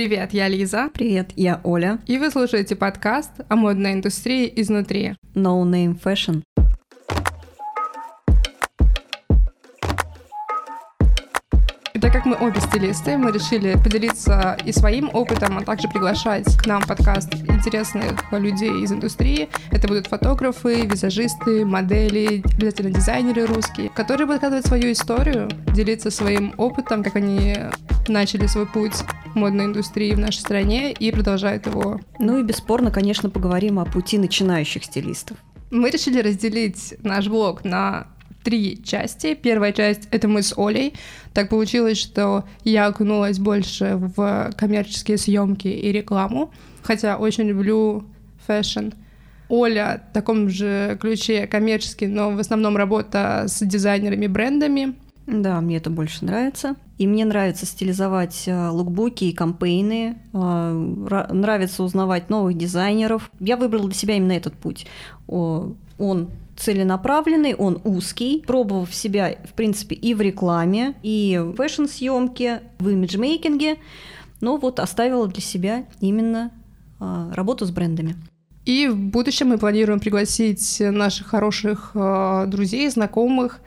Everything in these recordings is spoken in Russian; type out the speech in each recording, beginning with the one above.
Привет, я Лиза. Привет, я Оля. И вы слушаете подкаст о модной индустрии изнутри. No Name Fashion. Так как мы обе стилисты, мы решили поделиться и своим опытом, а также приглашать к нам в подкаст интересных людей из индустрии. Это будут фотографы, визажисты, модели, обязательно дизайнеры русские, которые будут рассказывать свою историю, делиться своим опытом, как они начали свой путь модной индустрии в нашей стране и продолжают его. Ну и бесспорно, конечно, поговорим о пути начинающих стилистов. Мы решили разделить наш блог на три части. Первая часть — это мы с Олей. Так получилось, что я окунулась больше в коммерческие съемки и рекламу, хотя очень люблю fashion. Оля в таком же ключе коммерческий, но в основном работа с дизайнерами, брендами. Да, мне это больше нравится. И мне нравится стилизовать э, лукбуки и кампейны, э, нравится узнавать новых дизайнеров. Я выбрала для себя именно этот путь. Он целенаправленный, он узкий, пробовав себя, в принципе, и в рекламе, и в фэшн-съемке, в имиджмейкинге, но вот оставила для себя именно а, работу с брендами. И в будущем мы планируем пригласить наших хороших э, друзей, знакомых,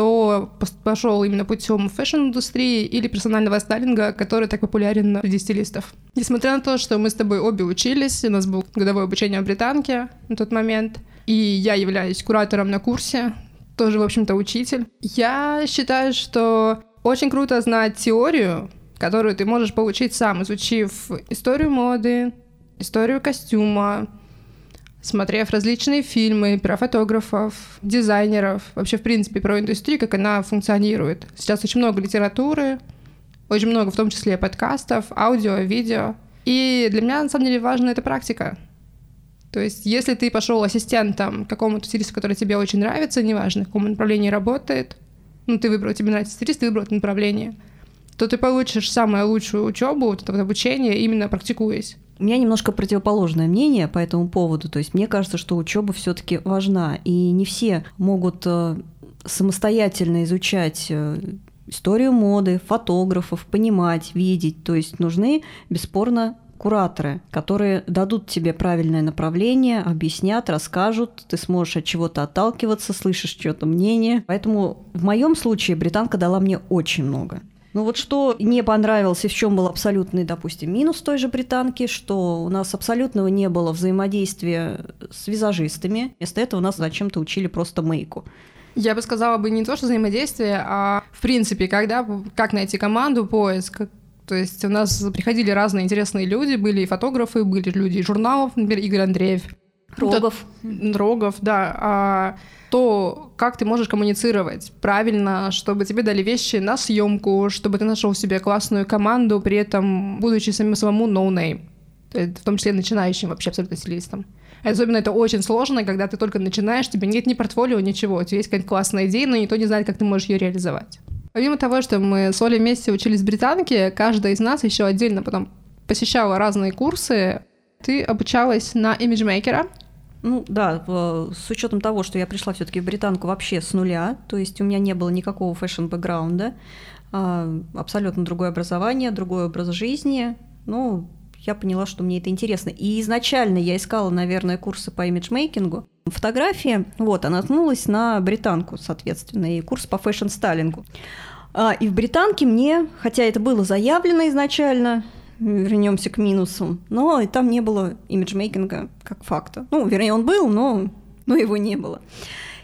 кто пошел именно путем fashion-индустрии или персонального стайлинга, который так популярен среди стилистов. Несмотря на то, что мы с тобой обе учились, у нас было годовое обучение в британке на тот момент, и я являюсь куратором на курсе, тоже, в общем-то, учитель. Я считаю, что очень круто знать теорию, которую ты можешь получить сам, изучив историю моды, историю костюма, смотрев различные фильмы про фотографов, дизайнеров, вообще, в принципе, про индустрию, как она функционирует. Сейчас очень много литературы, очень много, в том числе, подкастов, аудио, видео. И для меня, на самом деле, важна эта практика. То есть, если ты пошел ассистентом какому-то стилисту, который тебе очень нравится, неважно, в каком направлении работает, ну, ты выбрал, тебе нравится стилист, ты выбрал это направление, то ты получишь самую лучшую учебу, вот это вот обучение, именно практикуясь. У меня немножко противоположное мнение по этому поводу. То есть мне кажется, что учеба все-таки важна, и не все могут э, самостоятельно изучать э, историю моды, фотографов, понимать, видеть. То есть нужны, бесспорно, кураторы, которые дадут тебе правильное направление, объяснят, расскажут, ты сможешь от чего-то отталкиваться, слышишь чье-то мнение. Поэтому в моем случае британка дала мне очень много. Ну вот что не понравилось и в чем был абсолютный, допустим, минус той же британки, что у нас абсолютного не было взаимодействия с визажистами. Вместо этого нас зачем-то учили просто мейку. Я бы сказала бы не то, что взаимодействие, а в принципе, когда, как найти команду, поиск, то есть у нас приходили разные интересные люди, были и фотографы, были люди из журналов, например, Игорь Андреев. Рогов. Рогов, да. А то, как ты можешь коммуницировать правильно, чтобы тебе дали вещи на съемку, чтобы ты нашел себе классную команду, при этом будучи самим самому no-name. В том числе начинающим вообще абсолютно стилистом. Особенно это очень сложно, когда ты только начинаешь, тебе нет ни портфолио, ничего. У тебя есть какая-то классная идея, но никто не знает, как ты можешь ее реализовать. Помимо того, что мы с Олей вместе учились в британке, каждая из нас еще отдельно потом посещала разные курсы. Ты обучалась на имиджмейкера, ну да, с учетом того, что я пришла все-таки в британку вообще с нуля, то есть у меня не было никакого fashion-бэкграунда, а, абсолютно другое образование, другой образ жизни. Ну, я поняла, что мне это интересно. И изначально я искала, наверное, курсы по имиджмейкингу. Фотографии, вот, она наткнулась на британку, соответственно, и курс по fashion-styling у. А, и в британке мне, хотя это было заявлено изначально, вернемся к минусам. Но и там не было имиджмейкинга как факта. Ну, вернее, он был, но, но его не было.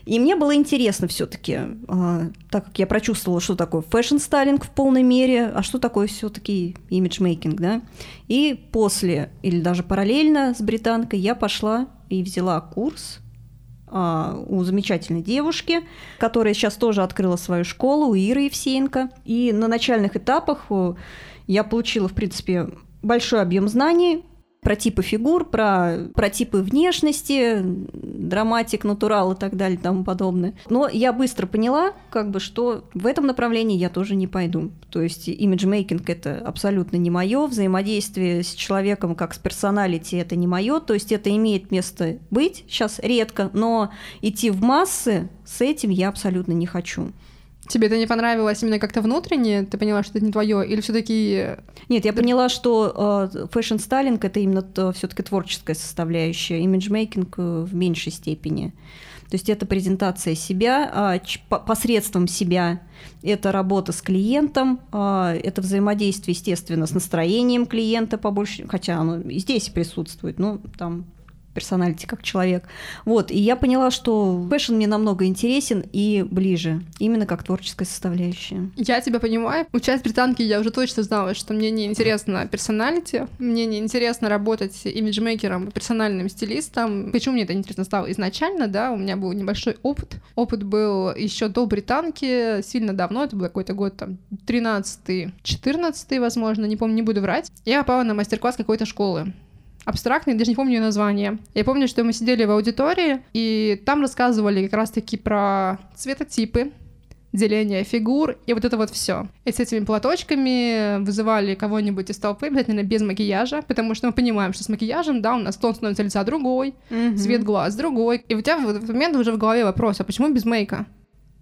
И мне было интересно все-таки, а, так как я прочувствовала, что такое fashion-styling в полной мере, а что такое все-таки имиджмейкинг, да. И после, или даже параллельно с британкой, я пошла и взяла курс а, у замечательной девушки, которая сейчас тоже открыла свою школу, у Иры Евсеенко. И на начальных этапах я получила, в принципе, большой объем знаний про типы фигур, про, про типы внешности, драматик, натурал и так далее и тому подобное. Но я быстро поняла, как бы, что в этом направлении я тоже не пойду. То есть имиджмейкинг – это абсолютно не мое, взаимодействие с человеком как с персоналити – это не мое, то есть это имеет место быть, сейчас редко, но идти в массы с этим я абсолютно не хочу. Тебе это не понравилось именно как-то внутренне? Ты поняла, что это не твое? Или все-таки... Нет, я поняла, что э, fashion-styling это именно все-таки творческая составляющая, имиджмейкинг э, в меньшей степени. То есть это презентация себя а, посредством себя, это работа с клиентом, а, это взаимодействие, естественно, с настроением клиента побольше, хотя оно и здесь присутствует, ну, там personality как человек. Вот, и я поняла, что fashion мне намного интересен и ближе, именно как творческая составляющая. Я тебя понимаю. Учась в британке, я уже точно знала, что мне не интересно personality, мне не интересно работать имиджмейкером, персональным стилистом. Почему мне это интересно стало изначально, да, у меня был небольшой опыт. Опыт был еще до британки, сильно давно, это был какой-то год там 13 14 возможно, не помню, не буду врать. Я попала на мастер-класс какой-то школы абстрактный, даже не помню ее название. Я помню, что мы сидели в аудитории, и там рассказывали как раз-таки про цветотипы, деление фигур и вот это вот все. И с этими платочками вызывали кого-нибудь из толпы, обязательно без макияжа, потому что мы понимаем, что с макияжем, да, у нас тон становится лица другой, mm-hmm. цвет глаз другой. И у тебя в этот момент уже в голове вопрос, а почему без мейка?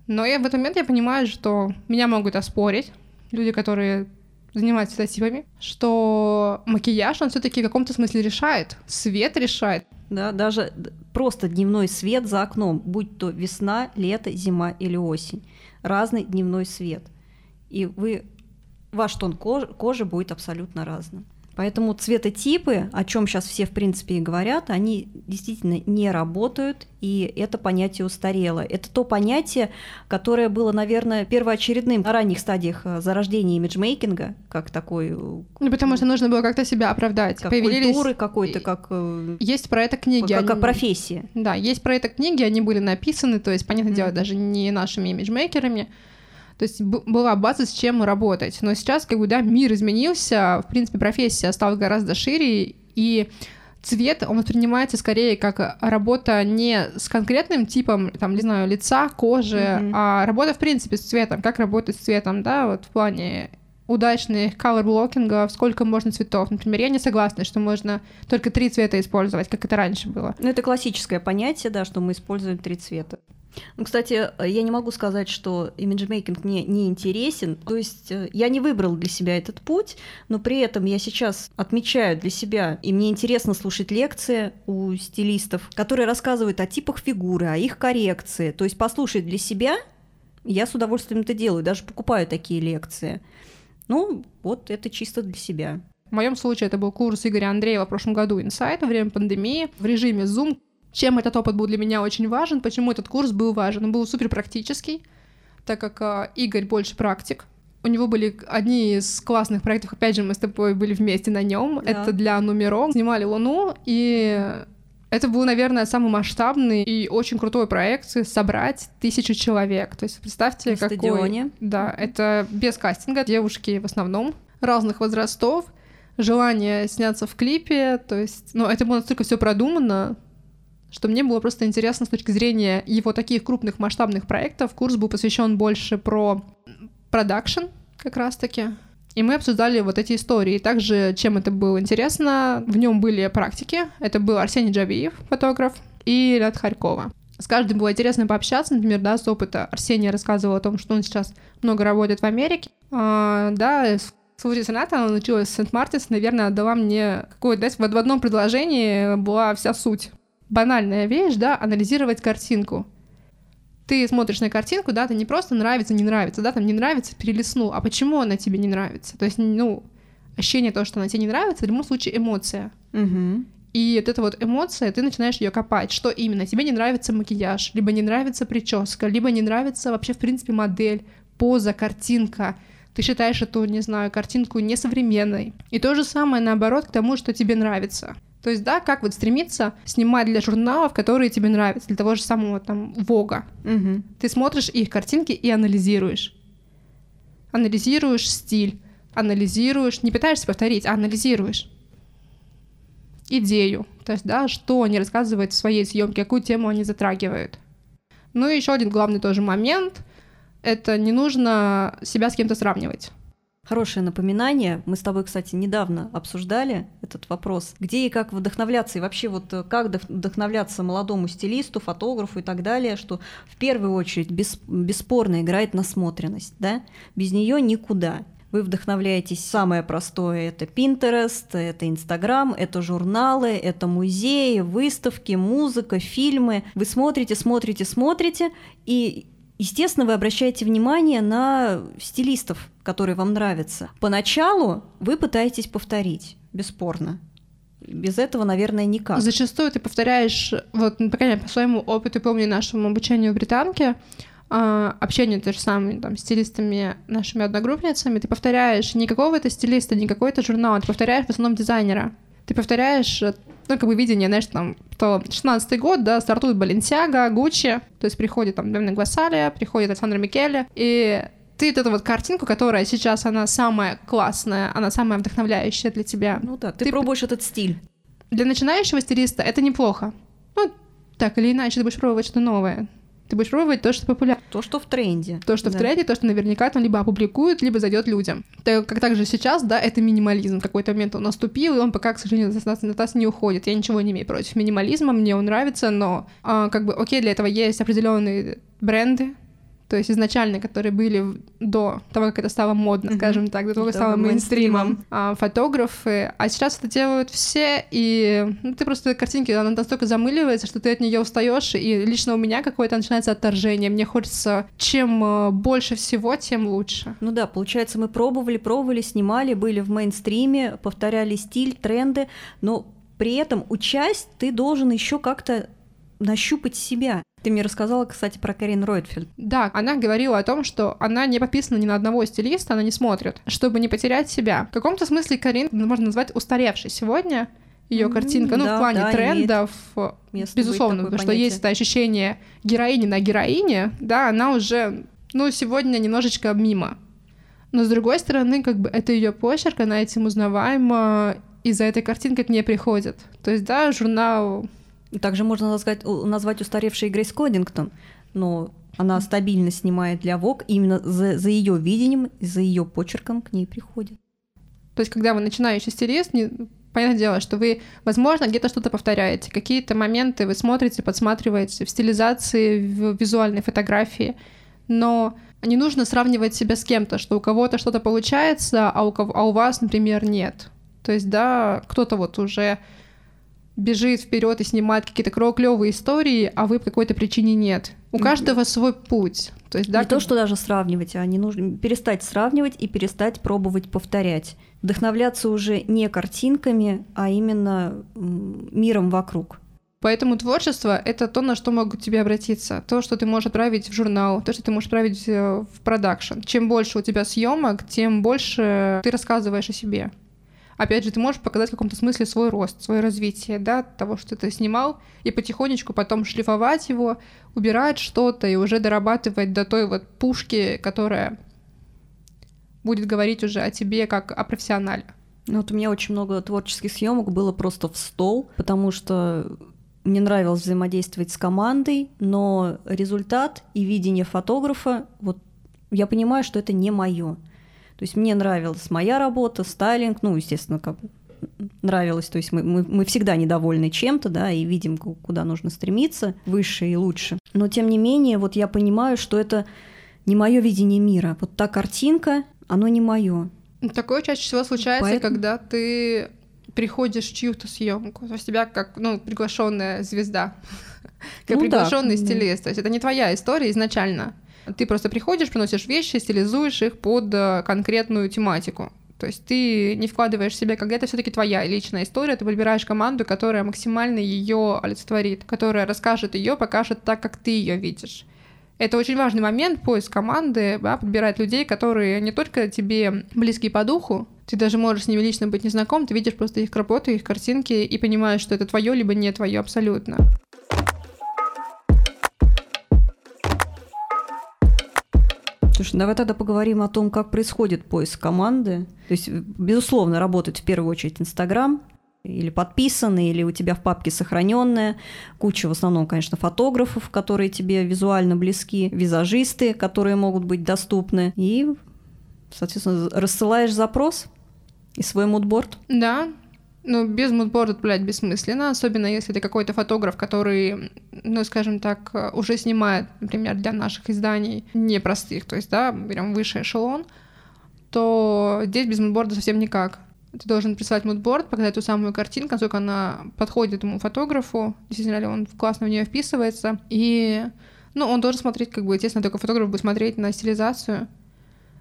Но я в этот момент я понимаю, что меня могут оспорить люди, которые занимается стативами, что макияж, он все-таки в каком-то смысле решает, свет решает. Да, даже просто дневной свет за окном, будь то весна, лето, зима или осень, разный дневной свет. И вы, ваш тон кожи, кожи будет абсолютно разным. Поэтому цветотипы, о чем сейчас все в принципе и говорят, они действительно не работают, и это понятие устарело. Это то понятие, которое было, наверное, первоочередным на ранних стадиях э, зарождения имиджмейкинга, как такой... Э, ну, потому что нужно было как-то себя оправдать. Как Появились... культуры какой-то, как... Э, есть про это книги. Как, они... как профессия. Да, есть про это книги, они были написаны, то есть, понятное mm-hmm. дело, даже не нашими имиджмейкерами, то есть была база, с чем работать. Но сейчас, как бы, да, мир изменился, в принципе, профессия стала гораздо шире, и цвет, он воспринимается скорее как работа не с конкретным типом, там, не знаю, лица, кожи, mm-hmm. а работа, в принципе, с цветом, как работать с цветом, да, вот в плане удачных color сколько можно цветов. Например, я не согласна, что можно только три цвета использовать, как это раньше было. Ну, это классическое понятие, да, что мы используем три цвета. Ну, кстати, я не могу сказать, что имиджмейкинг мне не интересен. То есть э, я не выбрал для себя этот путь, но при этом я сейчас отмечаю для себя, и мне интересно слушать лекции у стилистов, которые рассказывают о типах фигуры, о их коррекции. То есть послушать для себя я с удовольствием это делаю, даже покупаю такие лекции. Ну, вот это чисто для себя. В моем случае это был курс Игоря Андреева в прошлом году «Инсайт» во время пандемии в режиме Zoom. Чем этот опыт был для меня очень важен, почему этот курс был важен? Он был супер практический, так как э, Игорь больше практик. У него были одни из классных проектов, опять же, мы с тобой были вместе на нем. Да. Это для Нумером. Снимали Луну, и это был, наверное, самый масштабный и очень крутой проект собрать тысячу человек. То есть представьте, на какой... Стадионе. Да, это без кастинга, девушки в основном разных возрастов, желание сняться в клипе, то есть, ну, это было настолько все продумано, что мне было просто интересно с точки зрения его таких крупных масштабных проектов. Курс был посвящен больше про продакшн как раз-таки. И мы обсуждали вот эти истории. Также, чем это было интересно, в нем были практики. Это был Арсений Джавиев, фотограф, и Ряд Харькова. С каждым было интересно пообщаться, например, да, с опыта. Арсений рассказывал о том, что он сейчас много работает в Америке. А, да, Слушай, соната, она началась с Сент-Мартинс, наверное, отдала мне какое-то, да, в одном предложении была вся суть банальная вещь, да, анализировать картинку. Ты смотришь на картинку, да, ты не просто нравится, не нравится, да, там не нравится, перелистнул, а почему она тебе не нравится? То есть, ну, ощущение того, что она тебе не нравится, в любом случае эмоция. Угу. И вот эта вот эмоция, ты начинаешь ее копать. Что именно? Тебе не нравится макияж, либо не нравится прическа, либо не нравится вообще, в принципе, модель, поза, картинка. Ты считаешь эту, не знаю, картинку несовременной. И то же самое наоборот к тому, что тебе нравится. То есть, да, как вот стремиться снимать для журналов, которые тебе нравятся, для того же самого там Вога. Угу. Ты смотришь их картинки и анализируешь. Анализируешь стиль, анализируешь, не пытаешься повторить, а анализируешь идею. То есть, да, что они рассказывают в своей съемке, какую тему они затрагивают. Ну и еще один главный тоже момент — это не нужно себя с кем-то сравнивать. Хорошее напоминание. Мы с тобой, кстати, недавно обсуждали этот вопрос. Где и как вдохновляться, и вообще вот э, как вдохновляться молодому стилисту, фотографу и так далее, что в первую очередь бес, бесспорно играет насмотренность, да? Без нее никуда. Вы вдохновляетесь самое простое. Это Pinterest, это Instagram, это журналы, это музеи, выставки, музыка, фильмы. Вы смотрите, смотрите, смотрите, и Естественно, вы обращаете внимание на стилистов, которые вам нравятся. Поначалу вы пытаетесь повторить, бесспорно. Без этого, наверное, никак. Зачастую ты повторяешь, вот, например, по своему опыту, помню, нашему обучению в британке, а, общение то же самое, там, стилистами, нашими одногруппницами, ты повторяешь не какого-то стилиста, не какой-то журнал, ты повторяешь в основном дизайнера. Ты повторяешь ну, как бы видение, знаешь, там, то 16 год, да, стартует Баленсиага, Гуччи, то есть приходит там Демна Гвасалия, приходит Александр Микеле, и ты вот эту вот картинку, которая сейчас, она самая классная, она самая вдохновляющая для тебя. Ну да, ты, ты пробуешь этот стиль. Для начинающего стилиста это неплохо. Ну, так или иначе, ты будешь пробовать что-то новое. Ты будешь пробовать то, что популярно. То, что в тренде. То, что да. в тренде, то, что наверняка там либо опубликуют, либо зайдет людям. Так, как также сейчас, да, это минимализм. В какой-то момент он наступил, и он пока, к сожалению, на нас, на нас не уходит. Я ничего не имею против минимализма, мне он нравится, но а, как бы, окей, для этого есть определенные бренды, то есть изначально, которые были до того, как это стало модно, mm-hmm. скажем так, до того, как стало мейнстримом, а, фотографы, а сейчас это делают все, и ну, ты просто картинки, она настолько замыливается, что ты от нее устаешь, и лично у меня какое-то начинается отторжение, мне хочется чем э, больше всего, тем лучше. Ну да, получается, мы пробовали, пробовали, снимали, были в мейнстриме, повторяли стиль, тренды, но при этом участь ты должен еще как-то нащупать себя. Ты мне рассказала, кстати, про Карин Ройтфельд. Да, она говорила о том, что она не подписана ни на одного стилиста, она не смотрит, чтобы не потерять себя. В каком-то смысле Карин можно назвать устаревшей сегодня, ее картинка, ну, да, в плане да, трендов, безусловно, потому что есть это ощущение героини на героине, да, она уже, ну, сегодня немножечко мимо. Но с другой стороны, как бы это ее почерк, она этим узнаваема, и за этой картинкой к ней приходят. То есть, да, журнал также можно назвать, назвать устаревшей Грейс Кодингтон, но она стабильно снимает для и именно за, за ее видением, за ее почерком к ней приходит. То есть, когда вы начинающий стилист, не, понятное дело, что вы, возможно, где-то что-то повторяете, какие-то моменты вы смотрите, подсматриваете в стилизации, в визуальной фотографии, но не нужно сравнивать себя с кем-то, что у кого-то что-то получается, а у, кого, а у вас, например, нет. То есть, да, кто-то вот уже бежит вперед и снимает какие-то клевые истории, а вы по какой-то причине нет. У каждого свой путь. То есть, да, не как... то, что даже сравнивать, а не нужно перестать сравнивать и перестать пробовать повторять. Вдохновляться уже не картинками, а именно миром вокруг. Поэтому творчество — это то, на что могут тебе обратиться. То, что ты можешь отправить в журнал, то, что ты можешь отправить э, в продакшн. Чем больше у тебя съемок, тем больше ты рассказываешь о себе опять же, ты можешь показать в каком-то смысле свой рост, свое развитие, да, того, что ты снимал, и потихонечку потом шлифовать его, убирать что-то и уже дорабатывать до той вот пушки, которая будет говорить уже о тебе как о профессионале. Ну вот у меня очень много творческих съемок было просто в стол, потому что мне нравилось взаимодействовать с командой, но результат и видение фотографа, вот я понимаю, что это не мое. То есть мне нравилась моя работа, стайлинг, ну, естественно, как нравилось, то есть мы, мы, мы всегда недовольны чем-то, да, и видим, куда нужно стремиться, выше и лучше. Но тем не менее, вот я понимаю, что это не мое видение мира. Вот та картинка, оно не мое. Такое чаще всего случается, Поэтому... когда ты приходишь в чью-то съемку, то есть тебя как ну, приглашенная звезда, как ну, приглашенный да. стилист. То есть это не твоя история изначально. Ты просто приходишь, приносишь вещи, стилизуешь их под э, конкретную тематику. То есть ты не вкладываешь в себя, когда это все-таки твоя личная история, ты выбираешь команду, которая максимально ее олицетворит, которая расскажет ее, покажет так, как ты ее видишь. Это очень важный момент, поиск команды, да, подбирать людей, которые не только тебе близки по духу, ты даже можешь с ними лично быть незнаком, ты видишь просто их работу, их картинки и понимаешь, что это твое, либо не твое абсолютно. Слушай, давай тогда поговорим о том, как происходит поиск команды. То есть, безусловно, работает в первую очередь Инстаграм, или подписанный, или у тебя в папке сохраненная. Куча в основном, конечно, фотографов, которые тебе визуально близки, визажисты, которые могут быть доступны. И Соответственно, рассылаешь запрос и свой мудборд. Да, ну, без мудборда отправлять бессмысленно, особенно если ты какой-то фотограф, который, ну, скажем так, уже снимает, например, для наших изданий непростых, то есть, да, берем высший эшелон, то здесь без мудборда совсем никак. Ты должен прислать мудборд, показать ту самую картинку, насколько она подходит этому фотографу, действительно ли он классно в нее вписывается, и, ну, он должен смотреть, как бы, естественно, только фотограф будет смотреть на стилизацию,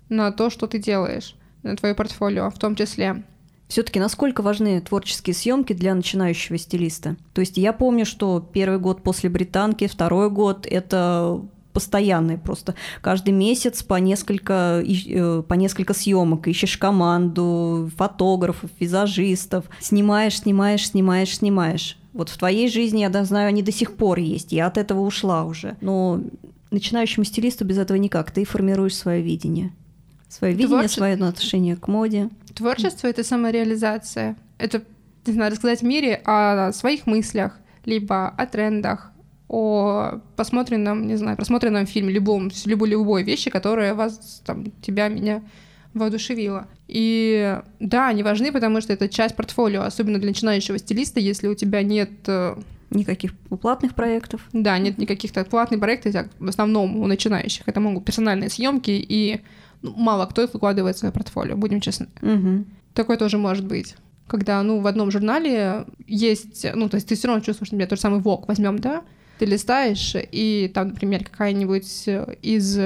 на то, что ты делаешь, на твое портфолио в том числе. Все-таки насколько важны творческие съемки для начинающего стилиста? То есть я помню, что первый год после британки, второй год это постоянные просто. Каждый месяц по несколько, э, по несколько съемок. Ищешь команду, фотографов, визажистов. Снимаешь, снимаешь, снимаешь, снимаешь. Вот в твоей жизни, я знаю, они до сих пор есть. Я от этого ушла уже. Но начинающему стилисту без этого никак. Ты формируешь свое видение. Свое видение, Творче... свое отношение к моде. Творчество — это самореализация. Это, не знаю, рассказать в мире о своих мыслях, либо о трендах, о посмотренном, не знаю, просмотренном фильме, любом, любой, любой вещи, которая вас, там, тебя, меня воодушевила. И да, они важны, потому что это часть портфолио, особенно для начинающего стилиста, если у тебя нет э, Никаких платных проектов. Да, нет никаких платных проектов, в основном у начинающих. Это могут персональные съемки и мало кто выкладывает свое портфолио, будем честны. Угу. Такое тоже может быть. Когда, ну, в одном журнале есть, ну, то есть ты все равно чувствуешь, например, тот же самый ВОК возьмем, да, ты листаешь, и там, например, какая-нибудь из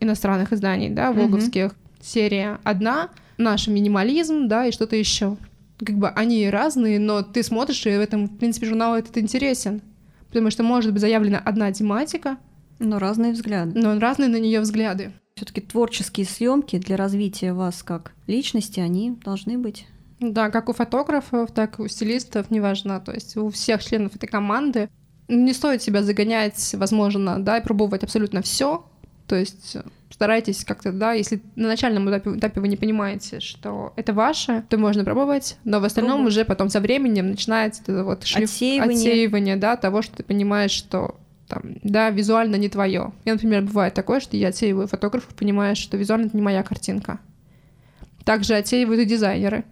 иностранных изданий, да, воговских, угу. серия одна, наш минимализм, да, и что-то еще. Как бы они разные, но ты смотришь, и в этом, в принципе, журнал этот интересен. Потому что может быть заявлена одна тематика. Но разные взгляды. Но разные на нее взгляды все-таки творческие съемки для развития вас как личности, они должны быть. Да, как у фотографов, так и у стилистов, неважно. То есть у всех членов этой команды не стоит себя загонять, возможно, да, и пробовать абсолютно все. То есть старайтесь как-то, да, если на начальном этапе, этапе вы не понимаете, что это ваше, то можно пробовать, но в остальном Пробуй. уже потом со временем начинается это вот шлиф... отсеивание. отсеивание, да, того, что ты понимаешь, что там, да, визуально не твое. Я, например, бывает такое, что я отсеиваю фотографов, понимая, что визуально это не моя картинка. Также отсеивают и дизайнеры.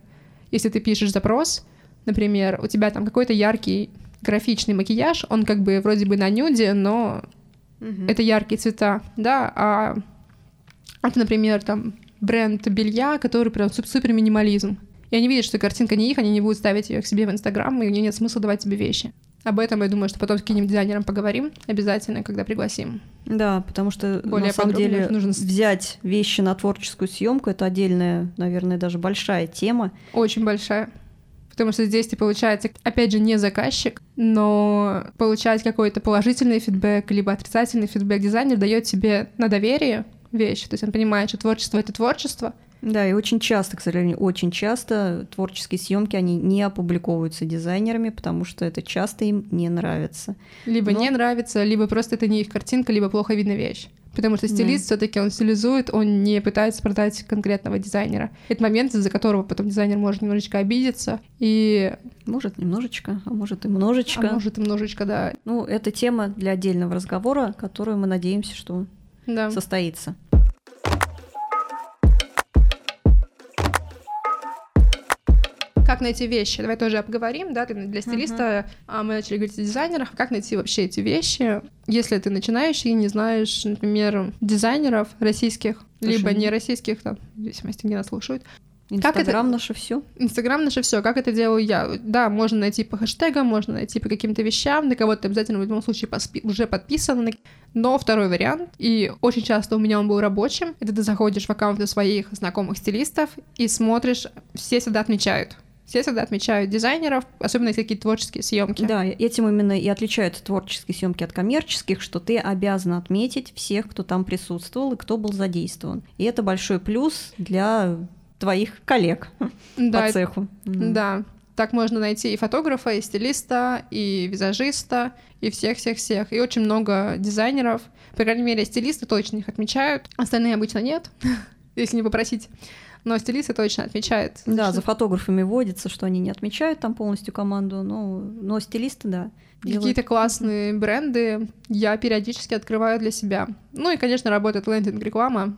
Если ты пишешь запрос, например, у тебя там какой-то яркий графичный макияж, он как бы вроде бы на нюде, но угу. это яркие цвета, да, а это, например, там бренд белья, который прям супер минимализм. И они видят, что картинка не их, они не будут ставить ее к себе в Инстаграм, и у них нет смысла давать тебе вещи. Об этом, я думаю, что потом с каким-нибудь дизайнером поговорим обязательно, когда пригласим. Да, потому что Более на самом деле нужно взять вещи на творческую съемку это отдельная, наверное, даже большая тема. Очень большая. Потому что здесь ты, получается, опять же, не заказчик, но получать какой-то положительный фидбэк, либо отрицательный фидбэк дизайнер дает тебе на доверие вещь. То есть он понимает, что творчество — это творчество, да, и очень часто, к сожалению, очень часто творческие съемки они не опубликовываются дизайнерами, потому что это часто им не нравится. Либо Но... не нравится, либо просто это не их картинка, либо плохо видно вещь. Потому что стилист да. все-таки он стилизует, он не пытается продать конкретного дизайнера. Это момент, из-за которого потом дизайнер может немножечко обидеться и может немножечко, а может и множечко. А может и множечко, да. Ну, это тема для отдельного разговора, которую мы надеемся, что да. состоится. Как найти вещи. Давай тоже обговорим, да, для стилиста, uh-huh. мы начали говорить о дизайнерах, как найти вообще эти вещи, если ты начинающий и не знаешь, например, дизайнеров российских, Слушай, либо не российских, там, в зависимости, где нас слушают. Инстаграм это... наше все. Инстаграм наше все. Как это делаю я? Да, можно найти по хэштегам, можно найти по каким-то вещам, на кого-то обязательно в любом случае поспи... уже подписан. Но второй вариант, и очень часто у меня он был рабочим, это ты заходишь в аккаунты своих знакомых стилистов и смотришь, все всегда отмечают все всегда отмечают дизайнеров, особенно если какие-то творческие съемки. Да, этим именно и отличают творческие съемки от коммерческих, что ты обязан отметить всех, кто там присутствовал и кто был задействован. И это большой плюс для твоих коллег да, по цеху. Да, так можно найти и фотографа, и стилиста, и визажиста, и всех-всех-всех. И очень много дизайнеров. По крайней мере, стилисты точно их отмечают. Остальные обычно нет, если не попросить но стилисты точно отмечают. Да, что... за фотографами водится, что они не отмечают там полностью команду, но, но стилисты, да. Какие-то классные бренды я периодически открываю для себя. Ну и, конечно, работает лендинг-реклама.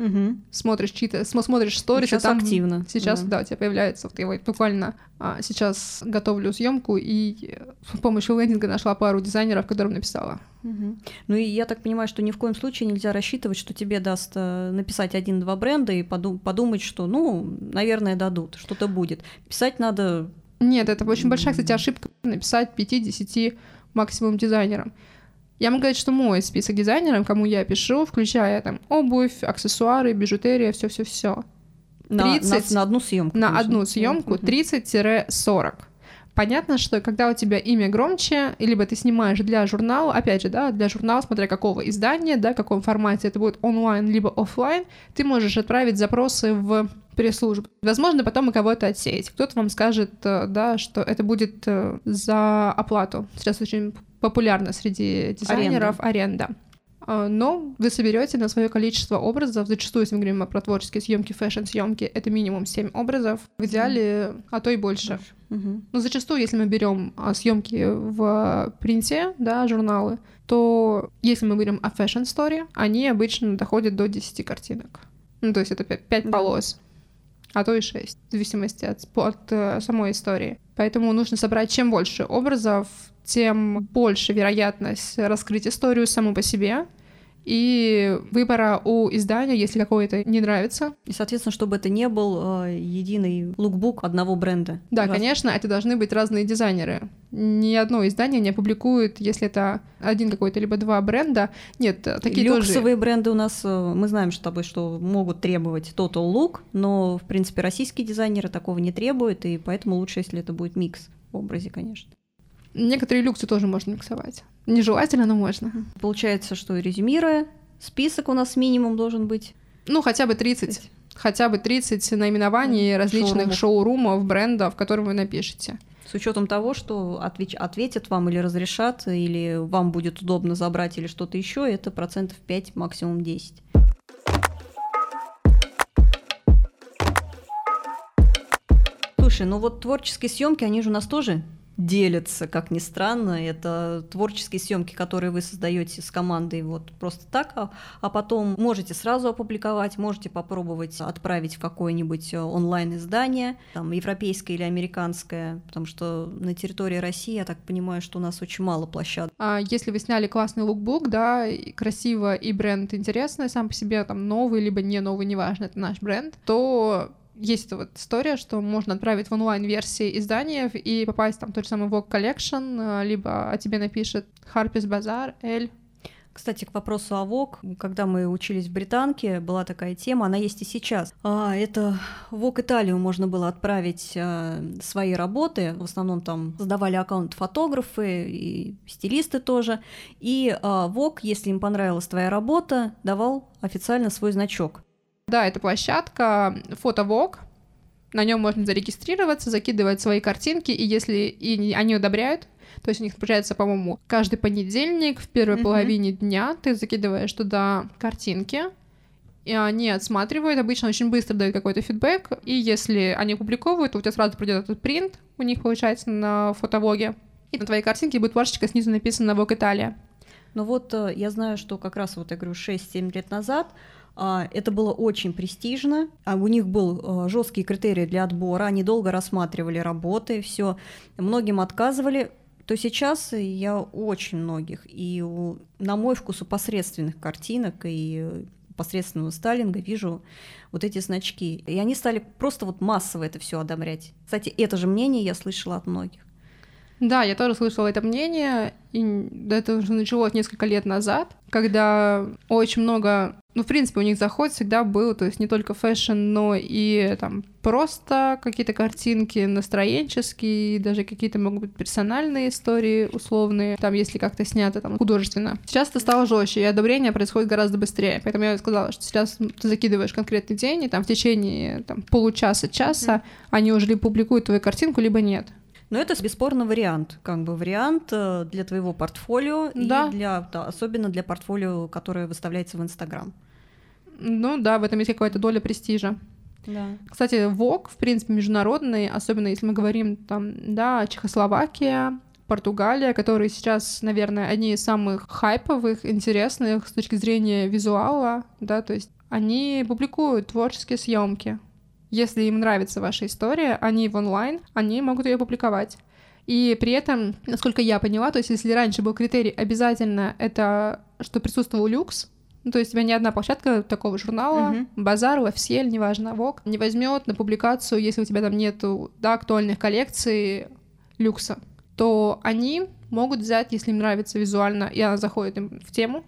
Угу. Смотришь чьи-то, смотришь сторис, Сейчас там активно, Сейчас, да. да. у тебя появляется, вот я вот буквально а, сейчас готовлю съемку и с помощью лендинга нашла пару дизайнеров, которым написала. Угу. Ну и я так понимаю, что ни в коем случае нельзя рассчитывать, что тебе даст э, написать один-два бренда и подум- подумать, что, ну, наверное, дадут, что-то будет. Писать надо Нет, это очень большая, кстати, ошибка написать 5-10 максимум дизайнерам. Я могу сказать, что мой список дизайнеров, кому я пишу, включая там обувь, аксессуары, бижутерия, все, все, все. на, 30 на, на одну съемку. На конечно. одну съемку Мгм. 30-40. Понятно, что когда у тебя имя громче, либо ты снимаешь для журнала, опять же, да, для журнала, смотря какого издания, да, в каком формате это будет онлайн либо офлайн, ты можешь отправить запросы в пресс-службу. Возможно, потом и кого-то отсеять. Кто-то вам скажет, э, да, что это будет э, за оплату. Сейчас очень популярно среди дизайнеров аренда. А, Но вы соберете на свое количество образов. Зачастую, если мы говорим про творческие съемки, фэшн-съемки, это минимум 7 образов. В идеале, а то и больше. Мгм. Но зачастую, если мы берем съемки в принте, да, журналы, то если мы говорим о fashion story, они обычно доходят до 10 картинок. Ну, то есть это 5, Да. полос, а то и 6, в зависимости от, от, э, самой истории. Поэтому нужно собрать чем больше образов, тем больше вероятность раскрыть историю саму по себе, и выбора у издания, если какое-то не нравится. И, соответственно, чтобы это не был э, единый лукбук одного бренда. Да, Раз- конечно, это должны быть разные дизайнеры. Ни одно издание не опубликует, если это один какой-то либо два бренда. Нет, такие тоже... Люксовые бренды у нас, э, мы знаем тобой, что могут требовать Total Look, но, в принципе, российские дизайнеры такого не требуют, и поэтому лучше, если это будет микс в образе, конечно. Некоторые люксы тоже можно миксовать. Нежелательно, но можно. Получается, что резюмируя, список у нас минимум должен быть. Ну, хотя бы 30. Хотя бы 30 наименований Мгм. различных Шоурумов. шоурумов, брендов, которые вы напишете. С учетом того, что отвеч- ответят вам или разрешат, или вам будет удобно забрать, или что-то еще, это процентов 5, максимум 10. Слушай, ну вот творческие съемки, они же у нас тоже делятся, как ни странно. Это творческие съемки, которые вы создаете с командой вот просто так, а, а потом можете сразу опубликовать, можете попробовать отправить в какое-нибудь э, онлайн-издание, там, европейское или американское, потому что на территории России, я так понимаю, что у нас очень мало площадок. А если вы сняли классный лукбук, да, и красиво, и бренд интересный сам по себе, там, новый, либо не новый, неважно, это наш бренд, то есть эта вот история, что можно отправить в онлайн-версии изданий и попасть там тот же самый Vogue Collection, э, либо о тебе напишет Harper's Bazaar, Эль. Кстати, к вопросу о ВОК, когда мы учились в Британке, была такая тема, она есть и сейчас. А, это ВОК Италию можно было отправить а, свои работы, в основном там создавали аккаунт фотографы и стилисты тоже, и а, ВОК, если им понравилась твоя работа, давал официально свой значок. Да, это площадка фотовок. На нем можно зарегистрироваться, закидывать свои картинки, и если и они одобряют, то есть у них получается, по-моему, каждый понедельник в первой Мгм. половине дня ты закидываешь туда картинки, и они отсматривают, обычно очень быстро дают какой-то фидбэк, и если они публиковывают, то у тебя сразу придет этот принт, у них получается на фотовоге, и на твоей картинке будет плашечка снизу написано «Вог Италия». Но вот э, я знаю, что как раз вот я говорю 6-7 лет назад это было очень престижно, а у них был жесткий критерий для отбора, они долго рассматривали работы, все, многим отказывали, то сейчас я очень многих, и у, на мой вкус у посредственных картинок и посредственного стайлинга вижу вот эти значки. И они стали просто вот массово это все одобрять. Кстати, это же мнение я слышала от многих. Да, я тоже слышала это мнение, и это уже началось несколько лет назад, когда очень много, ну, в принципе, у них заход всегда был, то есть не только fashion, но и там просто какие-то картинки настроенческие, даже какие-то могут быть персональные истории условные, там, если как-то снято там художественно. Сейчас это стало жестче, и одобрение происходит гораздо быстрее, поэтому я сказала, что сейчас ты закидываешь конкретный день, и там в течение там, получаса-часа они уже либо публикуют твою картинку, либо нет. Но это бесспорно вариант, как бы вариант э, для твоего портфолио Да. и для, да, особенно для портфолио, которое выставляется в Инстаграм. Ну да, в этом есть какая-то доля престижа. Да. Кстати, Vogue, в принципе, международный, особенно если мы говорим там, да, Чехословакия, Португалия, которые сейчас, наверное, одни из самых хайповых, интересных с точки зрения визуала, да, то есть они публикуют творческие съемки. Если им нравится ваша история, они в онлайн, они могут ее публиковать. И при этом, насколько я поняла, то есть если раньше был критерий обязательно это, что присутствовал люкс, ну, то есть у тебя ни одна площадка такого журнала, uh-huh. базар, LFCL, неважно, ВОК, не возьмет на публикацию, если у тебя там нету да, актуальных коллекций люкса, то они могут взять, если им нравится визуально, и она заходит им в тему,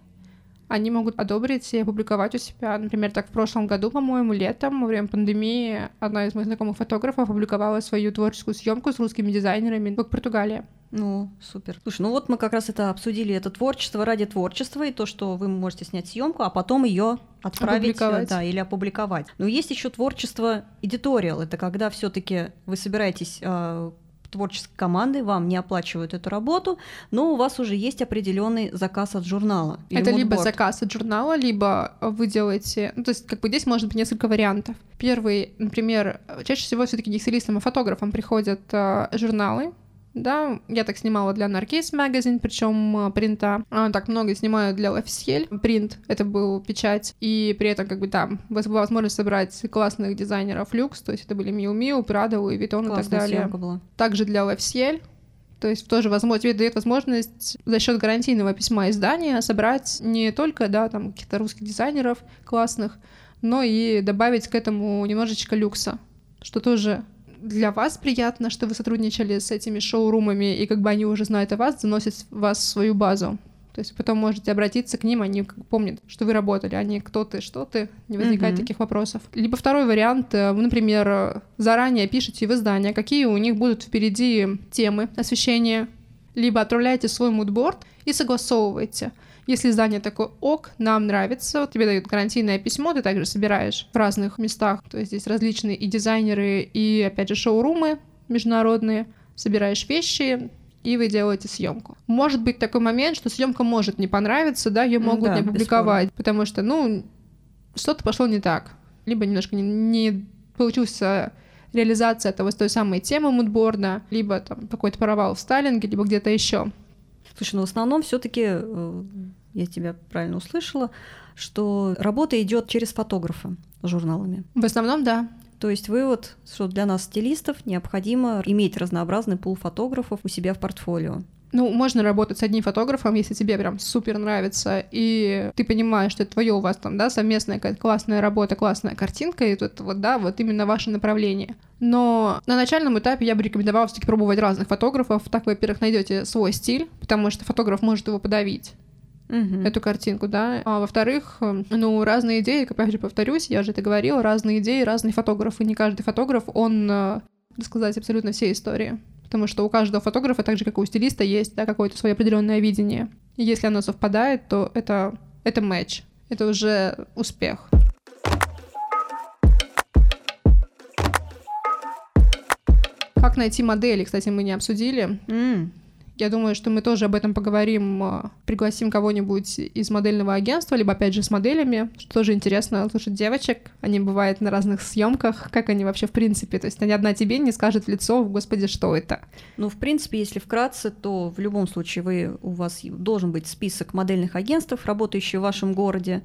они могут одобрить и опубликовать у себя. Например, так в прошлом году, по-моему, летом, во время пандемии, одна из моих знакомых фотографов опубликовала свою творческую съемку с русскими дизайнерами в Португалии. Ну, супер. Слушай, ну вот мы как раз это обсудили, это творчество ради творчества, и то, что вы можете снять съемку, а потом ее отправить, да, или опубликовать. Но есть еще творчество editorial, это когда все-таки вы собираетесь а, творческой команды, вам не оплачивают эту работу, но у вас уже есть определенный заказ от журнала. Это либо заказ от журнала, либо вы делаете, ну, то есть как бы здесь может быть несколько вариантов. Первый, например, чаще всего все-таки не стилистам, а фотографам приходят э, журналы, да, я так снимала для Narcase Magazine, причем принта. А, так много снимаю для LFCL. Принт — это был печать, и при этом как бы там была возможность собрать классных дизайнеров люкс, то есть это были Miu Miu, Prada, Louis Vuitton Классная и так далее. Была. Также для LFCL, то есть тоже возможно, тебе дает возможность за счет гарантийного письма издания собрать не только, да, там, каких-то русских дизайнеров классных, но и добавить к этому немножечко люкса, что тоже для вас приятно, что вы сотрудничали с этими шоурумами, и как бы они уже знают о вас, заносят вас в свою базу. То есть потом можете обратиться к ним, они помнят, что вы работали, а не кто ты, что ты, не возникает mm-hmm. таких вопросов. Либо второй вариант, э, вы, например, заранее пишете в издание, какие у них будут впереди темы освещения, либо отправляете свой мудборд и согласовываете. Если издание такое ок, нам нравится, вот тебе дают гарантийное письмо, ты также собираешь в разных местах, то есть здесь различные и дизайнеры, и, опять же, шоурумы международные, собираешь вещи, и вы делаете съемку. Может быть такой момент, что съемка может не понравиться, да, ее могут да, не опубликовать, потому что, ну, что-то пошло не так, либо немножко не, не получился реализация того, той самой темы мудборда, либо там какой-то провал в стайлинге, либо где-то еще. Слушай, ну в основном все-таки э, я тебя правильно услышала, что работа идет через фотографа с журналами. В основном, да. То есть вывод, что для нас, стилистов, необходимо иметь разнообразный пул фотографов у себя в портфолио. Ну, можно работать с одним фотографом, если тебе прям супер нравится, и ты понимаешь, что это твое у вас там, да, совместная какая-то классная работа, классная картинка, и тут вот, да, вот именно ваше направление. Но на начальном этапе я бы рекомендовала все-таки пробовать разных фотографов. Так, во-первых, найдете свой стиль, потому что фотограф может его подавить угу. эту картинку, да. А во-вторых, ну, разные идеи, как я же повторюсь, я же это говорила, разные идеи, разные фотографы. Не каждый фотограф, он, э, сказать, абсолютно все истории потому что у каждого фотографа, так же как и у стилиста, есть да, какое-то свое определенное видение. И если оно совпадает, то это, это матч, это уже успех. Как найти модели, кстати, мы не обсудили. Mm. Я думаю, что мы тоже об этом поговорим, э, пригласим кого-нибудь из модельного агентства, либо опять же с моделями, что тоже интересно слушать девочек. Они бывают на разных съемках, как они вообще в принципе. То есть ни одна тебе не скажет в лицо, господи, что это. Ну, в принципе, если вкратце, то в любом случае вы, у вас должен быть список модельных агентств, работающих в вашем городе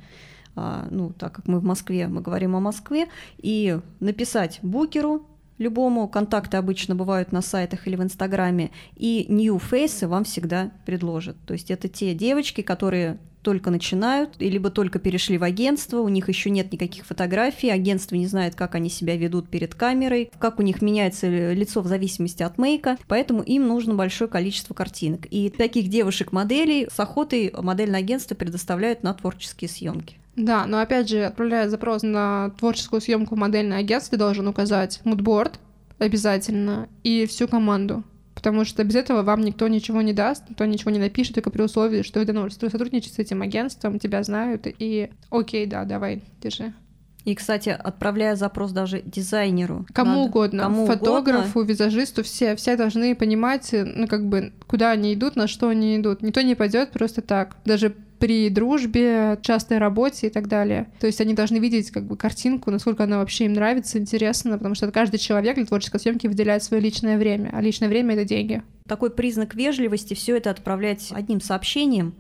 а, ну, так как мы в Москве, мы говорим о Москве, и написать букеру, любому. Контакты обычно бывают на сайтах или в Инстаграме. И new faces вам всегда предложат. То есть это те девочки, которые только начинают, либо только перешли в агентство, у них еще нет никаких фотографий, агентство не знает, как они себя ведут перед камерой, как у них меняется лицо в зависимости от мейка, поэтому им нужно большое количество картинок. И таких девушек-моделей с охотой модельное агентство предоставляют на творческие съемки. Да, но опять же, отправляя запрос на творческую съемку в модельное агентство, ты должен указать мудборд обязательно и всю команду. Потому что без этого вам никто ничего не даст, никто ничего не напишет, только при условии, что вы давно сотрудничаете с этим агентством, тебя знают, и окей, да, давай, держи. И, кстати, отправляя запрос даже дизайнеру. Кому надо, угодно. Кому Фотографу, угодно. визажисту, все, все должны понимать, ну, как бы, куда они идут, на что они идут. Никто не пойдет просто так. Даже при дружбе, частой работе и так далее. То есть они должны видеть как бы картинку, насколько она вообще им нравится, интересно, потому что каждый человек для творческой съемки выделяет свое личное время, а личное время — это деньги. Такой признак вежливости все это отправлять одним сообщением,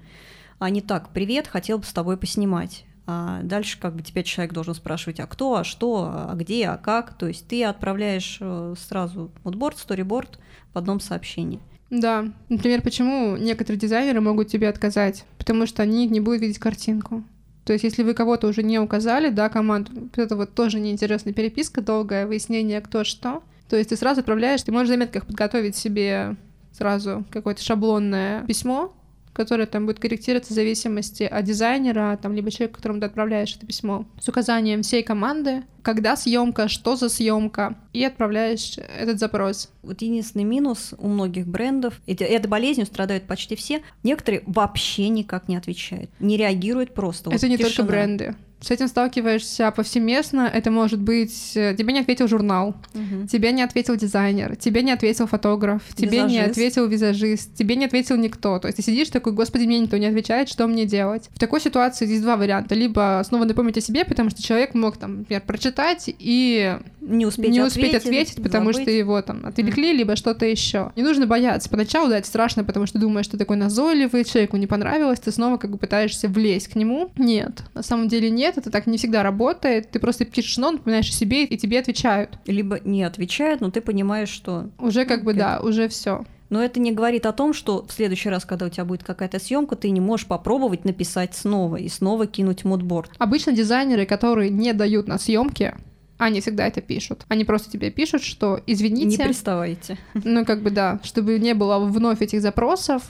а не так «Привет, хотел бы с тобой поснимать». А дальше как бы тебя человек должен спрашивать, а кто, а что, а где, а как. То есть ты отправляешь э, сразу мудборд, сториборд в одном сообщении. Да. Например, почему некоторые дизайнеры могут тебе отказать? Потому что они не будут видеть картинку. То есть, если вы кого-то уже не указали, да, команду, это вот тоже неинтересная переписка, долгое выяснение, кто что. То есть ты сразу отправляешь, ты можешь в заметках подготовить себе сразу какое-то шаблонное письмо, которое там будет корректироваться в зависимости от дизайнера, там, либо человека, которому ты отправляешь это письмо, с указанием всей команды, когда съемка, что за съемка, и отправляешь этот запрос. Вот единственный минус у многих брендов, эти, этой болезнью страдают почти все, некоторые вообще никак не отвечают, не реагируют просто. Это вот не тишина. только бренды с этим сталкиваешься повсеместно. Это может быть, э, тебе не ответил журнал, Мгм. тебе не ответил дизайнер, тебе не ответил фотограф, тебе не Визажист. ответил визажист, тебе не ответил никто. То есть ты сидишь такой, господи, мне никто не отвечает, что мне делать? В такой ситуации есть два варианта. Либо снова напомнить о себе, потому что человек мог, там, например, прочитать и Не успеть не ответить, успеть ответить, потому забыть. что его там отвлекли, либо что-то еще. Не нужно бояться. Поначалу, да, это страшно, потому что думаешь, что такой назойливый, человеку не понравилось, ты снова как бы пытаешься влезть к нему. Нет, на самом деле нет, это так не всегда работает. Ты просто пишешь но, напоминаешь о себе, и тебе отвечают. Либо не отвечают, но ты понимаешь, что Уже как бы, да, уже все. Но это не говорит о том, что в следующий раз, когда у тебя будет какая-то съемка, ты не можешь попробовать написать снова и снова кинуть мудборд. Обычно дизайнеры, которые не дают на съемки, они всегда это пишут. Они просто тебе пишут, что Не извините, приставайте. ну как бы да, чтобы не было вновь этих запросов,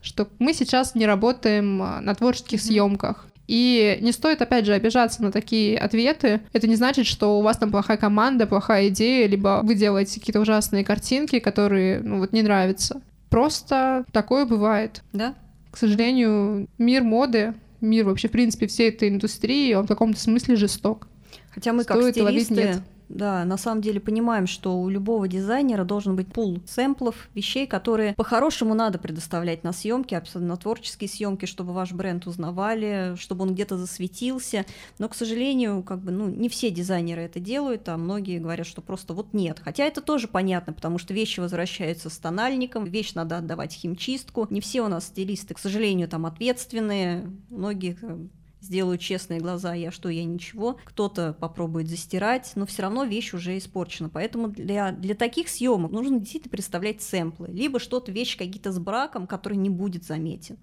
что мы сейчас не работаем а, на творческих съемках. И не стоит, опять же, обижаться на такие ответы. Это не значит, что у вас там плохая команда, плохая идея, либо вы делаете какие-то ужасные картинки, которые, ну, вот не нравятся. Просто такое бывает. Да? К сожалению, мир моды, мир вообще, в принципе, всей этой индустрии, он в каком-то смысле жесток. Хотя мы как Стоит ловить стилисты, нет. Да, на самом деле понимаем, что у любого дизайнера должен быть пул сэмплов, вещей, которые по-хорошему надо предоставлять на съемки, особенно на творческие съемки, чтобы ваш бренд узнавали, чтобы он где-то засветился. Но, к сожалению, как бы, ну, не все дизайнеры это делают, а многие говорят, что просто вот нет. Хотя это тоже понятно, потому что вещи возвращаются с тональником, вещь надо отдавать химчистку. Не все у нас стилисты, к сожалению, там ответственные, многие сделают честные глаза, я что, я ничего. Кто-то попробует застирать, но все равно вещь уже испорчена. Поэтому для, для таких съемок нужно действительно представлять сэмплы, либо что-то, вещи какие-то с браком, который не будет заметен.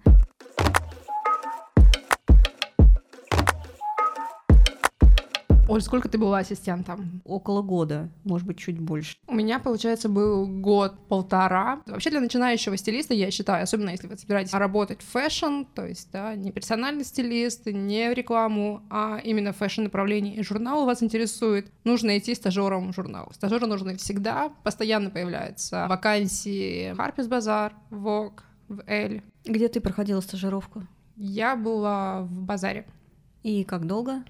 Оль, сколько ты была ассистентом? Около года, может быть, чуть больше. У меня, получается, был год-полтора. Вообще для начинающего стилиста, я считаю, особенно если вы собираетесь работать в фэшн, то есть, да, не персональный стилист, не в рекламу, а именно в fashion-направлении, и журнал вас интересует, нужно идти стажером в журнал. Стажеры нужны всегда, постоянно появляются вакансии в Harper's Bazaar, Vogue, в Elle. Где ты проходила стажировку? Я была в базаре. И как долго?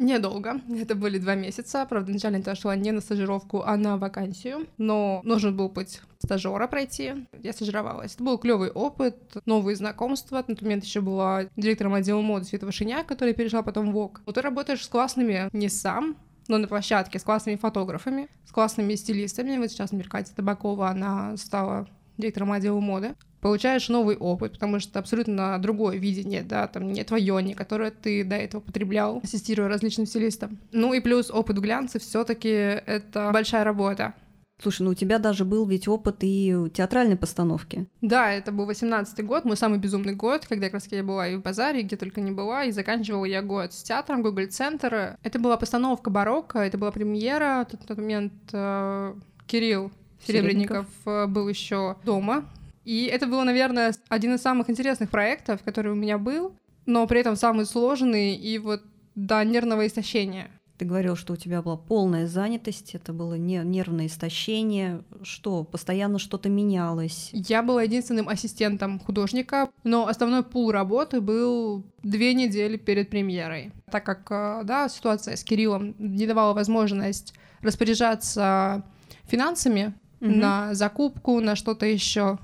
Недолго. Это были два месяца. Правда, изначально я шла не на стажировку, а на вакансию. Но нужен был путь стажера пройти. Я стажировалась. Это был клевый опыт, новые знакомства. На тот момент еще была директором отдела моды Света Вашиняк, которая перешла потом в ВОК. Вот ты работаешь с классными не сам, но на площадке с классными фотографами, с классными стилистами. Вот сейчас Катя Табакова, она стала директором отдела моды получаешь новый опыт, потому что абсолютно другое видение, да, там не твое, не которое ты до этого потреблял, ассистируя различным стилистам. Ну и плюс опыт в глянце все таки это большая работа. Слушай, ну у тебя даже был ведь опыт и театральной постановки. Да, это был 18-й год, мой самый безумный год, когда как раз я была и в базаре, и где только не была, и заканчивала я год с театром Google Центр. Это была постановка барокко, это была премьера, в тот момент э, Кирилл Серебренников, э, был еще дома, и это было, наверное, один из самых интересных проектов, который у меня был, но при этом самый сложный и вот до нервного истощения. Ты говорил, что у тебя была полная занятость, это было не, нервное истощение, что постоянно что-то менялось. Я была единственным ассистентом художника, но основной пул работы был две недели перед премьерой. Так как, э, да, ситуация с Кириллом не давала возможность распоряжаться финансами Мгм. на закупку, на что-то еще.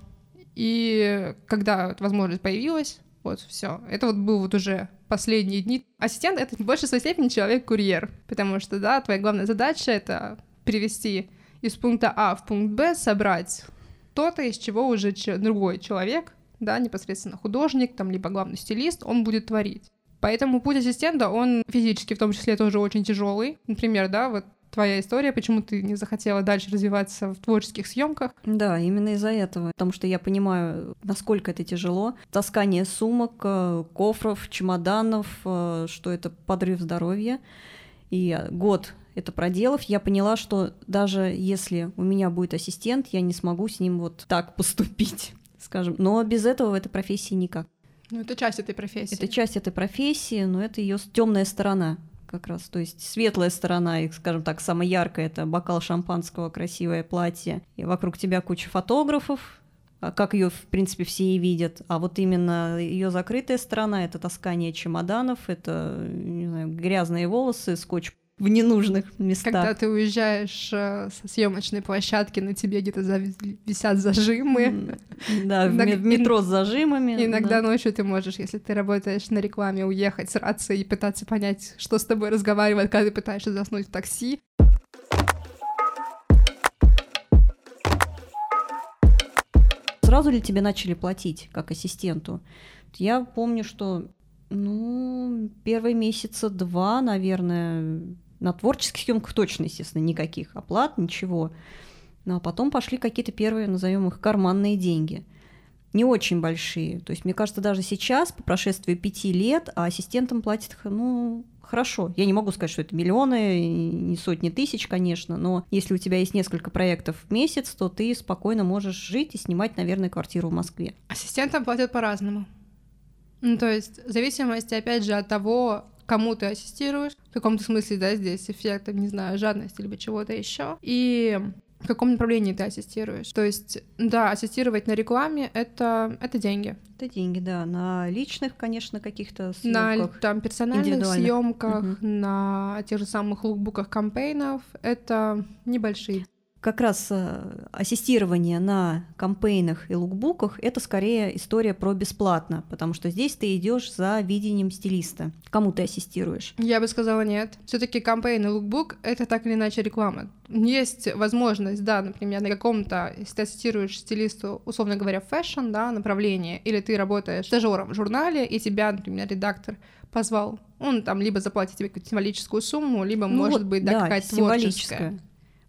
И когда эта возможность появилась, вот все. Это вот был вот уже последние дни. Ассистент — это в большей своей степени человек-курьер, потому что, да, твоя главная задача — это перевести из пункта А в пункт Б, собрать то-то, из чего уже другой человек, да, непосредственно художник, там, либо главный стилист, он будет творить. Поэтому путь ассистента, он физически в том числе тоже очень тяжелый. Например, да, вот твоя история, почему ты не захотела дальше развиваться в творческих съемках. Да, именно из-за этого. Потому что я понимаю, насколько это тяжело. Таскание сумок, э, кофров, чемоданов, э, что это подрыв здоровья. И год это проделав, я поняла, что даже если у меня будет ассистент, я не смогу с ним вот так поступить, скажем. Но без этого в этой профессии никак. Ну, это часть этой профессии. Это часть этой профессии, но это ее темная сторона как раз. То есть светлая сторона, и, скажем так, самая яркая, это бокал шампанского, красивое платье, и вокруг тебя куча фотографов, а как ее, в принципе, все и видят. А вот именно ее закрытая сторона это таскание чемоданов, это не знаю, грязные волосы, скотч в ненужных местах. Когда ты уезжаешь э, со съемочной площадки, на тебе где-то висят зажимы. Да, в, метро с зажимами. Иногда ночью ты можешь, если ты работаешь на рекламе, уехать с рацией и пытаться понять, что с тобой разговаривает, когда ты пытаешься заснуть в такси. Сразу ли тебе начали платить как ассистенту? Я помню, что ну, первые месяца два, наверное, на творческих съемках точно, естественно, никаких оплат, ничего. Ну а потом пошли какие-то первые, назовем их, карманные деньги. Не очень большие. То есть, мне кажется, даже сейчас, по прошествии пяти лет, ассистентам платят, ну, хорошо. Я не могу сказать, что это миллионы, не сотни тысяч, конечно, но если у тебя есть несколько проектов в месяц, то ты спокойно можешь жить и снимать, наверное, квартиру в Москве. Ассистентам платят по-разному. Ну, то есть, в зависимости, опять же, от того, кому ты ассистируешь, в каком-то смысле, да, здесь эффект, не знаю, жадности либо чего-то еще, и в каком направлении ты ассистируешь. То есть, да, ассистировать на рекламе это, это деньги. Это деньги, да. На личных, конечно, каких-то съемках. На там, персональных съемках, угу. на тех же самых лукбуках campaign ов это небольшие как раз э, ассистирование на campaign ах и лукбуках – это скорее история про бесплатно, потому что здесь ты идешь за видением стилиста. Кому ты ассистируешь? Я бы сказала нет. все таки campaign и лукбук – это так или иначе реклама. Есть возможность, да, например, на каком-то, если ты ассистируешь стилисту, условно говоря, fashion, да, направление, или ты работаешь стажером в журнале, и тебя, например, редактор позвал, он там либо заплатит тебе какую-то символическую сумму, либо, ну, может быть, да, да какая-то творческая.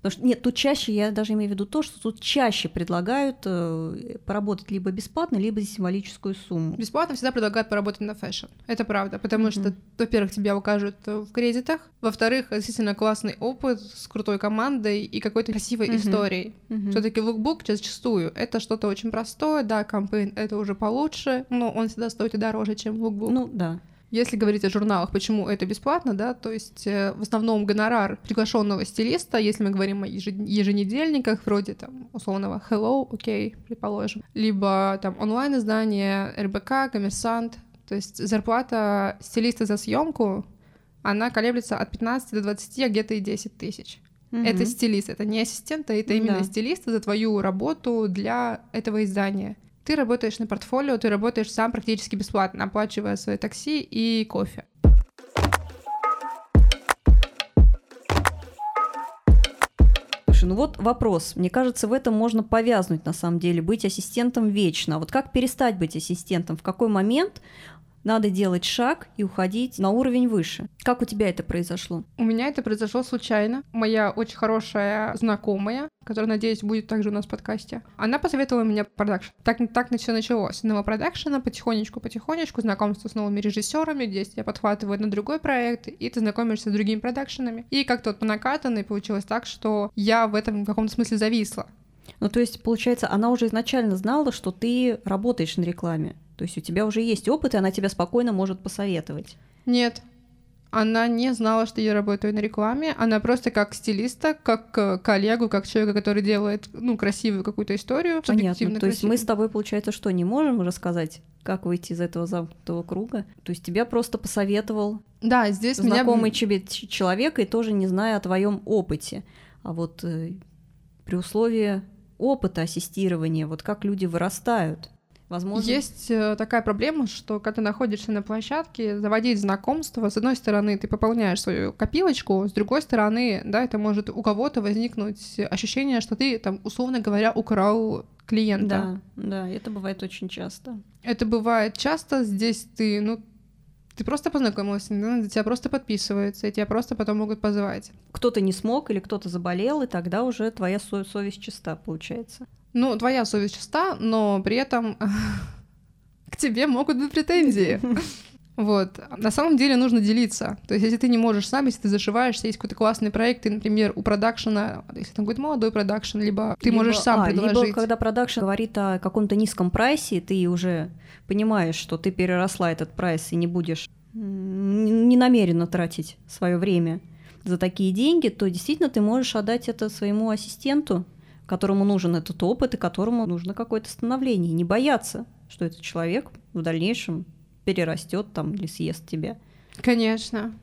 Потому что нет, тут чаще, я даже имею в виду то, что тут чаще предлагают э, поработать либо бесплатно, либо за символическую сумму. Бесплатно всегда предлагают поработать на fashion. Это правда, потому mm-hmm. что, во-первых, тебя укажут в кредитах, во-вторых, действительно классный опыт с крутой командой и какой-то красивой mm-hmm. историей. Mm-hmm. Все-таки лукбук зачастую это что-то очень простое, да, campaign это уже получше, но он всегда стоит и дороже, чем лукбук. Ну да. Если говорить о журналах, почему это бесплатно, да, то есть э, в основном гонорар приглашенного стилиста, если мы говорим о еженедельниках, вроде там условного Hello, окей, okay, предположим, либо там онлайн-издание, РБК, Коммерсант, то есть зарплата стилиста за съемку, она колеблется от 15 до 20, а где-то и 10 тысяч. Угу. Это стилист, это не ассистент, а это именно да. стилист за твою работу для этого издания. Ты работаешь на портфолио, ты работаешь сам практически бесплатно, оплачивая свои такси и кофе. Слушай, ну вот вопрос. Мне кажется, в этом можно повязнуть на самом деле, быть ассистентом вечно. Вот как перестать быть ассистентом? В какой момент надо делать шаг и уходить на уровень выше. Как у тебя это произошло? У меня это произошло случайно. Моя очень хорошая знакомая, которая, надеюсь, будет также у нас в подкасте, она посоветовала меня продакшн. Так, так все началось. С нового продакшена потихонечку-потихонечку, знакомство с новыми режиссерами, здесь я подхватываю на другой проект, и ты знакомишься с другими продакшенами. И как-то вот по накатанной получилось так, что я в этом в каком-то смысле зависла. Ну, то есть, получается, она уже изначально знала, что ты работаешь на рекламе. То есть у тебя уже есть опыт, и она тебя спокойно может посоветовать. Нет, она не знала, что я работаю на рекламе. Она просто как стилиста, как э, коллегу, как человека, который делает ну, красивую какую-то историю. Понятно. То есть мы с тобой, получается, что, не можем рассказать, как выйти из этого замкнутого круга? То есть тебя просто посоветовал да, здесь знакомый меня... тебе человек, и тоже не зная о твоем опыте. А вот э, при условии опыта ассистирования, вот как люди вырастают – Возможно. Есть э, такая проблема, что когда ты находишься на площадке, заводить знакомства, с одной стороны, ты пополняешь свою копилочку, с другой стороны, да, это может у кого-то возникнуть ощущение, что ты там, условно говоря, украл клиента. Да, да, это бывает очень часто. Это бывает часто, здесь ты, ну, Ты просто познакомился, да, тебя просто подписываются, и тебя просто потом могут позвать. Кто-то не смог или кто-то заболел, и тогда уже твоя совесть чиста, получается. Ну, твоя совесть чиста, но при этом к тебе могут быть претензии. Вот. На самом деле нужно делиться. То есть, если ты не можешь сам, если ты зашиваешься, есть какой-то классный проект, ты, например, у продакшена, если там какой-то молодой продакшн, либо ты либо, можешь сам а, предложить. Либо когда продакшн говорит о каком-то низком прайсе, ты уже понимаешь, что ты переросла этот прайс и не будешь не намеренно тратить свое время за такие деньги, то действительно ты можешь отдать это своему ассистенту, которому нужен этот опыт и которому нужно какое-то становление. Не бояться, что этот человек в дальнейшем перерастет там или съест тебя. Конечно.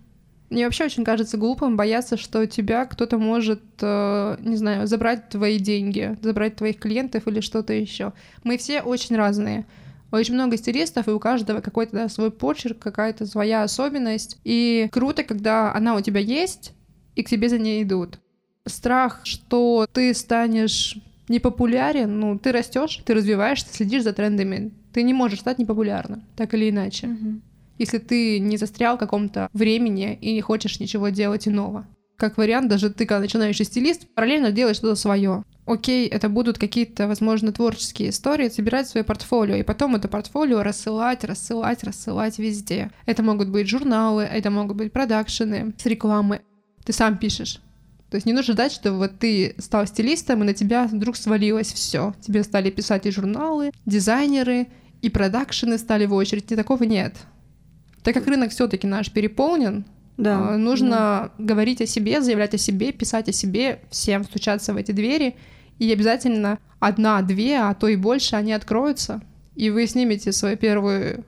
Мне вообще очень кажется глупым бояться, что тебя кто-то может, э, не знаю, забрать твои деньги, забрать твоих клиентов или что-то еще. Мы все очень разные. Очень много стилистов, и у каждого какой-то да, свой почерк, какая-то своя особенность. И круто, когда она у тебя есть, и к тебе за ней идут. Страх, что ты станешь непопулярен, ну, ты растешь, ты развиваешься, следишь за трендами ты не можешь стать непопулярным, так или иначе. Mm-hmm. Если ты не застрял в каком-то времени и не хочешь ничего делать иного. Как вариант, даже ты, когда начинающий стилист, параллельно делаешь что-то свое. Окей, это будут какие-то, возможно, творческие истории, собирать свое портфолио, и потом это портфолио рассылать, рассылать, рассылать везде. Это могут быть журналы, это могут быть продакшены с рекламы. Ты сам пишешь. То есть не нужно ждать, что вот ты стал стилистом, и на тебя вдруг свалилось все. Тебе стали писать и журналы, дизайнеры, и продакшены стали в очередь, и такого нет. Так как рынок все таки наш переполнен, да, а, нужно да. говорить о себе, заявлять о себе, писать о себе, всем стучаться в эти двери, и обязательно одна, две, а то и больше они откроются, и вы снимете свой первый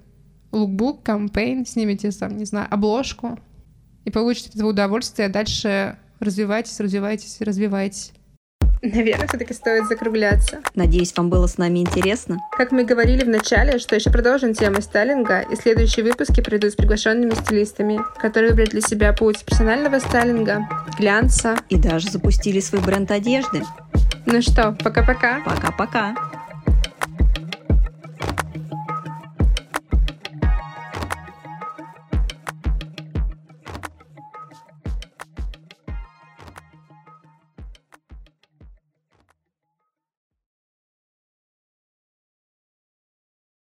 лукбук, кампейн, снимете там, не знаю, обложку, и получите это удовольствие, дальше развивайтесь, развивайтесь, развивайтесь. Наверное, все-таки стоит закругляться. Надеюсь, вам было с нами интересно. Как мы говорили в начале, что еще продолжим тему стайлинга, и следующие выпуски пройдут с приглашенными стилистами, которые выбрали для себя путь персонального стайлинга, глянца и даже запустили свой бренд одежды. Ну что, пока-пока. Пока-пока.